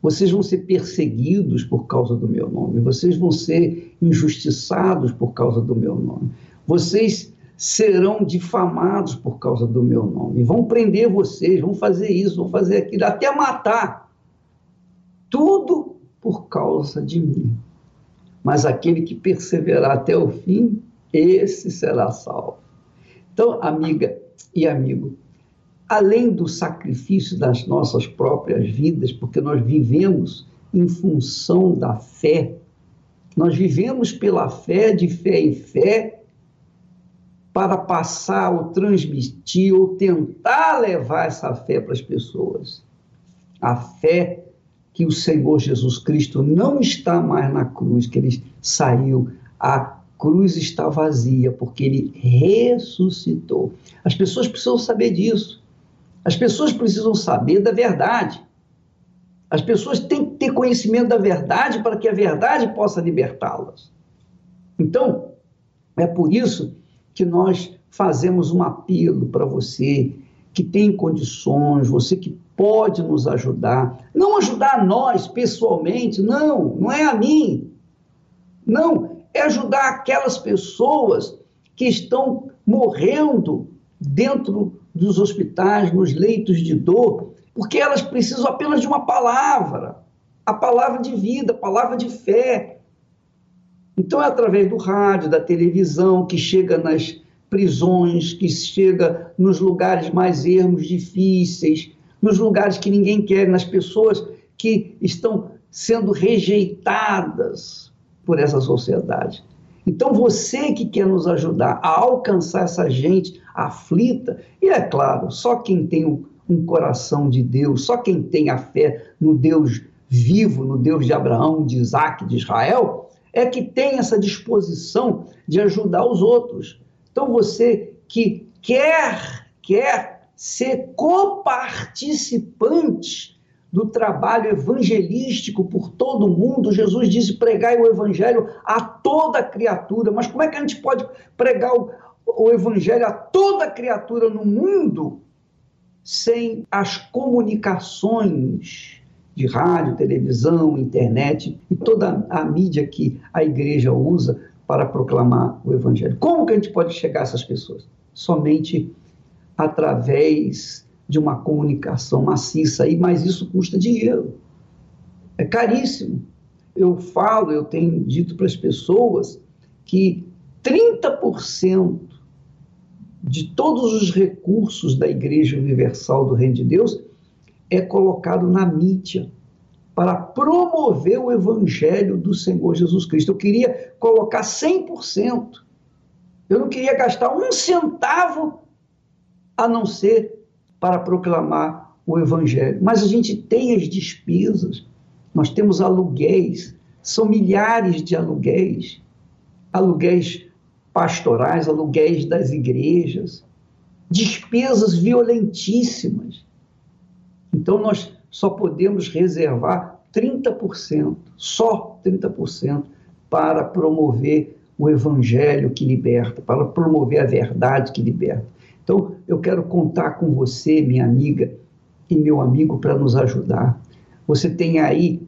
vocês vão ser perseguidos por causa do meu nome, vocês vão ser injustiçados por causa do meu nome, vocês serão difamados por causa do meu nome, vão prender vocês, vão fazer isso, vão fazer aquilo, até matar. Tudo por causa de mim. Mas aquele que perseverar até o fim, esse será salvo. Então, amiga e amigo, além do sacrifício das nossas próprias vidas, porque nós vivemos em função da fé, nós vivemos pela fé, de fé em fé, para passar ou transmitir ou tentar levar essa fé para as pessoas. A fé que o Senhor Jesus Cristo não está mais na cruz, que ele saiu, a cruz está vazia, porque ele ressuscitou. As pessoas precisam saber disso. As pessoas precisam saber da verdade. As pessoas têm que ter conhecimento da verdade para que a verdade possa libertá-las. Então, é por isso que nós fazemos um apelo para você que tem condições, você que pode nos ajudar. Não ajudar nós pessoalmente, não, não é a mim. Não, é ajudar aquelas pessoas que estão morrendo dentro dos hospitais, nos leitos de dor, porque elas precisam apenas de uma palavra, a palavra de vida, a palavra de fé. Então é através do rádio, da televisão, que chega nas prisões, que chega nos lugares mais ermos, difíceis, nos lugares que ninguém quer, nas pessoas que estão sendo rejeitadas por essa sociedade. Então, você que quer nos ajudar a alcançar essa gente aflita, e é claro, só quem tem um, coração de Deus, só quem tem a fé no Deus vivo, no Deus de Abraão, de Isaac, de Israel, é que tem essa disposição de ajudar os outros. Então, você que quer, quer ser coparticipante do trabalho evangelístico por todo o mundo. Jesus disse: pregai o evangelho a toda criatura. Mas como é que a gente pode pregar o, o evangelho a toda criatura no mundo sem as comunicações de rádio, televisão, internet e toda a mídia que a igreja usa para proclamar o evangelho? Como que a gente pode chegar a essas pessoas? Somente através de uma comunicação maciça, aí, mas isso custa dinheiro. É caríssimo. Eu falo, eu tenho dito para as pessoas que 30% de todos os recursos da Igreja Universal do Reino de Deus é colocado na mídia para promover o evangelho do Senhor Jesus Cristo. Eu queria colocar 100%. Eu não queria gastar um centavo a não ser para proclamar o Evangelho. Mas a gente tem as despesas, nós temos aluguéis, são milhares de aluguéis, aluguéis pastorais, aluguéis das igrejas, despesas violentíssimas. Então nós só podemos reservar 30%, só 30% para promover o evangelho que liberta, para promover a verdade que liberta. Então, eu quero contar com você, minha amiga e meu amigo, para nos ajudar. Você tem aí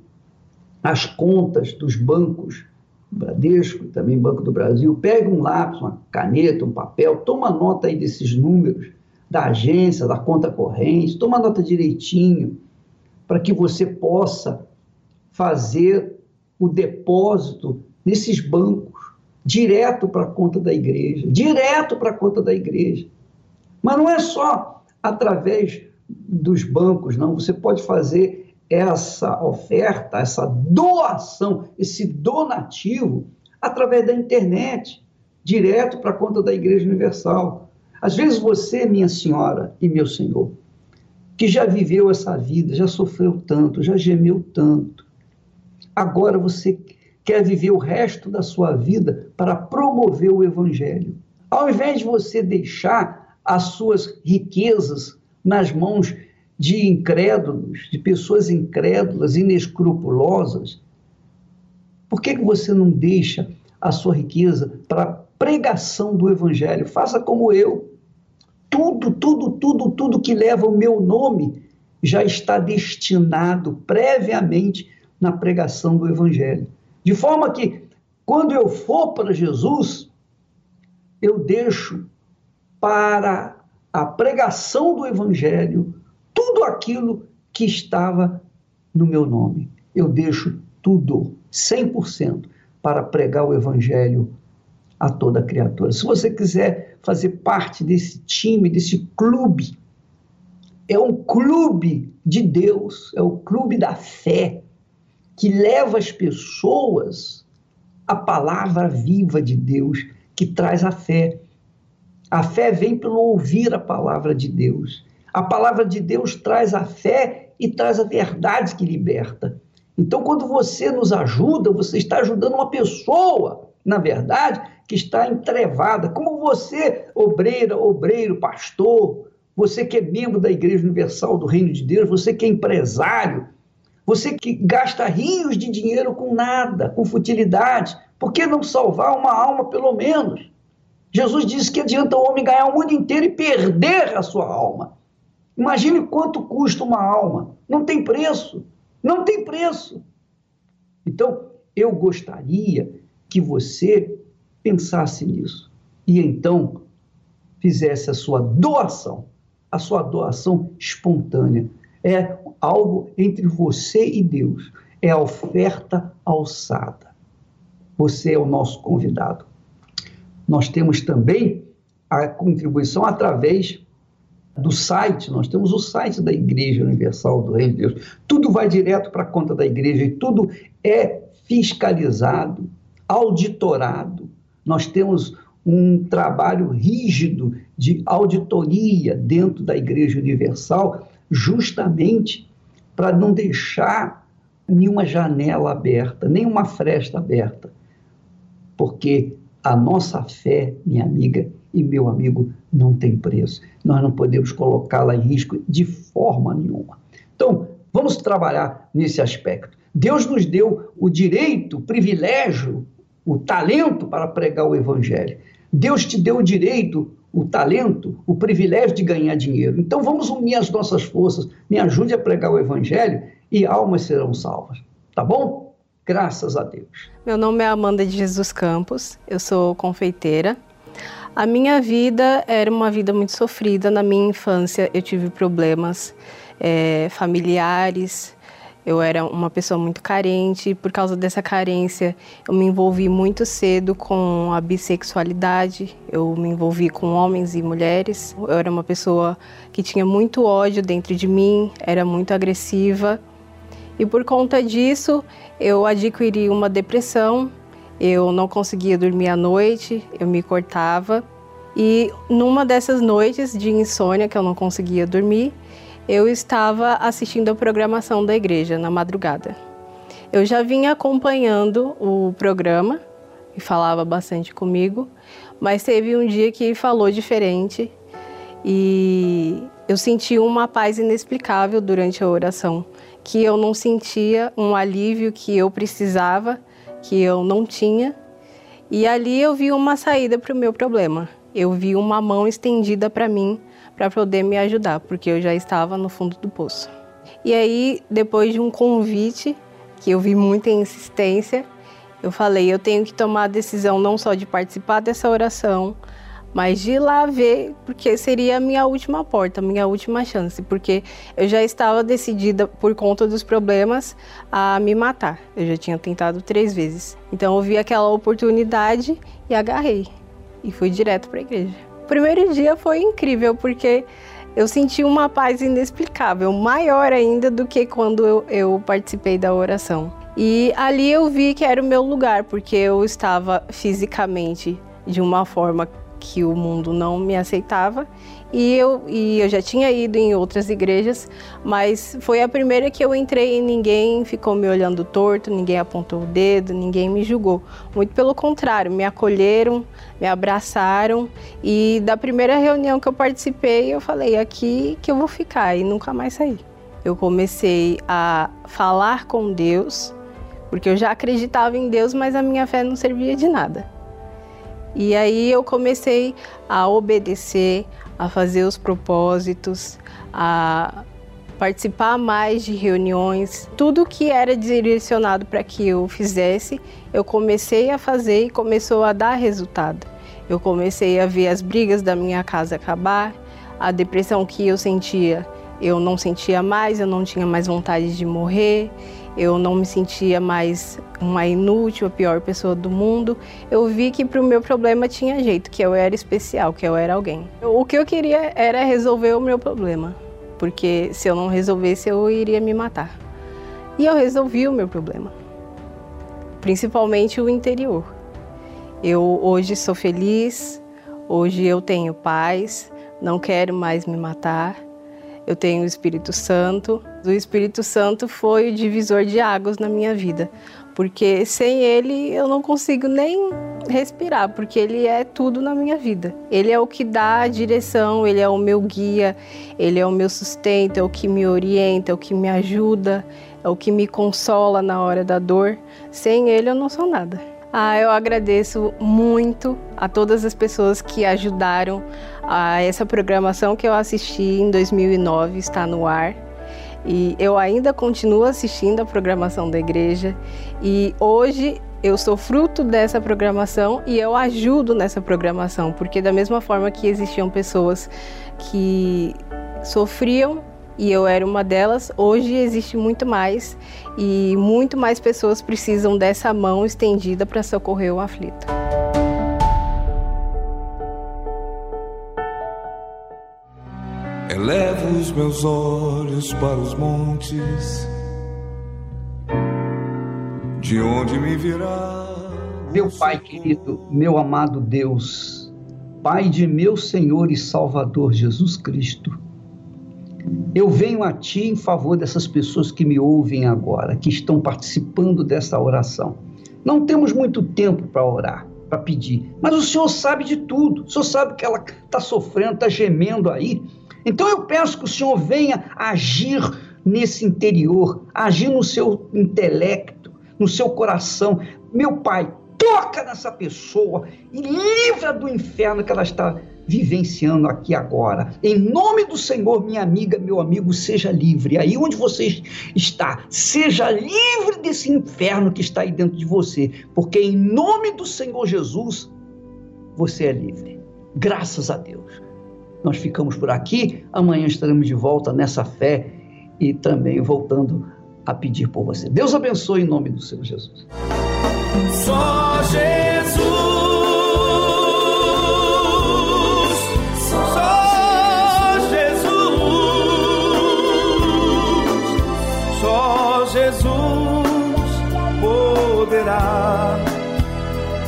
as contas dos bancos, Bradesco, também Banco do Brasil. Pega um lápis, uma caneta, um papel, toma nota aí desses números da agência, da conta corrente, toma nota direitinho, para que você possa fazer o depósito nesses bancos, direto para a conta da igreja, direto para a conta da igreja. Mas não é só através dos bancos, não. Você pode fazer essa oferta, essa doação, esse donativo através da internet, direto para a conta da Igreja Universal. Às vezes você, minha senhora e meu senhor, que já viveu essa vida, já sofreu tanto, já gemeu tanto, agora você quer viver o resto da sua vida para promover o Evangelho. Ao invés de você deixar as suas riquezas nas mãos de incrédulos, de pessoas incrédulas, inescrupulosas, por que, que você não deixa a sua riqueza para pregação do Evangelho? Faça como eu. Tudo, tudo, tudo, tudo que leva o meu nome já está destinado previamente na pregação do Evangelho. De forma que, quando eu for para Jesus, eu deixo para a pregação do Evangelho tudo aquilo que estava no meu nome. Eu deixo tudo, 100%, para pregar o Evangelho a toda criatura. Se você quiser fazer parte desse time, desse clube, é um clube de Deus, é o clube da fé, que leva as pessoas à palavra viva de Deus, que traz a fé. A fé vem pelo ouvir a palavra de Deus. A palavra de Deus traz a fé e traz a verdade que liberta. Então, quando você nos ajuda, você está ajudando uma pessoa, na verdade, que está entrevada, como você, obreira, obreiro, pastor, você que é membro da Igreja Universal do Reino de Deus, você que é empresário, você que gasta rios de dinheiro com nada, com futilidade, por que não salvar uma alma pelo menos? Jesus disse que adianta o homem ganhar o mundo inteiro e perder a sua alma. Imagine quanto custa uma alma. Não tem preço. Não tem preço. Então, eu gostaria que você pensasse nisso e então fizesse a sua doação, a sua doação espontânea. É algo entre você e Deus. É a oferta alçada. Você é o nosso convidado. Nós temos também a contribuição através do site, nós temos o site da Igreja Universal do Reino de Deus. Tudo vai direto para a conta da igreja e tudo é fiscalizado, auditorado. Nós temos um trabalho rígido de auditoria dentro da Igreja Universal, justamente para não deixar nenhuma janela aberta, nenhuma fresta aberta. Porque a nossa fé, minha amiga e meu amigo, não tem preço. Nós não podemos colocá-la em risco de forma nenhuma. Então, vamos trabalhar nesse aspecto. Deus nos deu o direito, o privilégio, o talento para pregar o evangelho. Deus te deu o direito, o talento, o privilégio de ganhar dinheiro. Então vamos unir as nossas forças, me ajude a pregar o evangelho e almas serão salvas. Tá bom? Graças a Deus. Meu nome é Amanda de Jesus Campos, eu sou confeiteira. A minha vida era uma vida muito sofrida. Na minha infância eu tive problemas é, familiares, eu era uma pessoa muito carente por causa dessa carência eu me envolvi muito cedo com a bissexualidade, eu me envolvi com homens e mulheres. Eu era uma pessoa que tinha muito ódio dentro de mim, era muito agressiva. E por conta disso, eu adquiri uma depressão, eu não conseguia dormir à noite, eu me cortava. E numa dessas noites de insônia que eu não conseguia dormir, eu estava assistindo a programação da igreja na madrugada. Eu já vinha acompanhando o programa e falava bastante comigo, mas teve um dia que falou diferente e eu senti uma paz inexplicável durante a oração, que eu não sentia um alívio que eu precisava, que eu não tinha. E ali eu vi uma saída para o meu problema. Eu vi uma mão estendida para mim para poder me ajudar, porque eu já estava no fundo do poço. E aí, depois de um convite, que eu vi muita insistência, eu falei: eu tenho que tomar a decisão não só de participar dessa oração, mas de lá ver, porque seria a minha última porta, minha última chance, porque eu já estava decidida, por conta dos problemas, a me matar. Eu já tinha tentado três vezes. Então eu vi aquela oportunidade e agarrei. E fui direto para a igreja. O primeiro dia foi incrível, porque eu senti uma paz inexplicável, maior ainda do que quando eu, eu participei da oração. E ali eu vi que era o meu lugar, porque eu estava fisicamente de uma forma que o mundo não me aceitava e eu, e eu já tinha ido em outras igrejas, mas foi a primeira que eu entrei e ninguém ficou me olhando torto, ninguém apontou o dedo, ninguém me julgou. Muito pelo contrário, me acolheram, me abraçaram e da primeira reunião que eu participei, eu falei aqui que eu vou ficar e nunca mais sair. Eu comecei a falar com Deus, porque eu já acreditava em Deus, mas a minha fé não servia de nada. E aí eu comecei a obedecer, a fazer os propósitos, a participar mais de reuniões. Tudo que era direcionado para que eu fizesse, eu comecei a fazer e começou a dar resultado. Eu comecei a ver as brigas da minha casa acabar, a depressão que eu sentia, eu não sentia mais, eu não tinha mais vontade de morrer eu não me sentia mais uma inútil, a pior pessoa do mundo. Eu vi que para o meu problema tinha jeito, que eu era especial, que eu era alguém. O que eu queria era resolver o meu problema, porque se eu não resolvesse, eu iria me matar. E eu resolvi o meu problema, principalmente o interior. Eu hoje sou feliz, hoje eu tenho paz, não quero mais me matar eu tenho o Espírito Santo. O Espírito Santo foi o divisor de águas na minha vida, porque sem ele eu não consigo nem respirar, porque ele é tudo na minha vida. Ele é o que dá a direção, ele é o meu guia, ele é o meu sustento, é o que me orienta, é o que me ajuda, é o que me consola na hora da dor. Sem ele eu não sou nada. Ah, eu agradeço muito a todas as pessoas que ajudaram essa programação que eu assisti em 2009, está no ar. E eu ainda continuo assistindo a programação da igreja e hoje eu sou fruto dessa programação e eu ajudo nessa programação, porque da mesma forma que existiam pessoas que sofriam e eu era uma delas. Hoje existe muito mais e muito mais pessoas precisam dessa mão estendida para socorrer o aflito. Elevo os meus olhos para os montes, de onde me virá. Meu Pai querido, meu amado Deus, Pai de meu Senhor e Salvador Jesus Cristo, eu venho a Ti em favor dessas pessoas que me ouvem agora, que estão participando dessa oração. Não temos muito tempo para orar, para pedir, mas o Senhor sabe de tudo. O Senhor sabe que ela está sofrendo, está gemendo aí. Então eu peço que o Senhor venha agir nesse interior, agir no seu intelecto, no seu coração. Meu Pai, toca nessa pessoa e livra do inferno que ela está vivenciando aqui agora. Em nome do Senhor, minha amiga, meu amigo, seja livre. Aí onde você está, seja livre desse inferno que está aí dentro de você, porque em nome do Senhor Jesus, você é livre. Graças a Deus. Nós ficamos por aqui, amanhã estaremos de volta nessa fé e também voltando a pedir por você. Deus abençoe em nome do Senhor Jesus. Só Jesus. poderá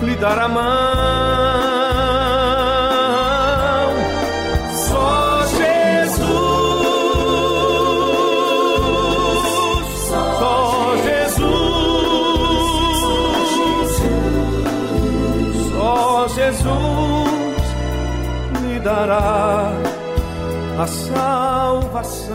lhe dar a mão. A salvação.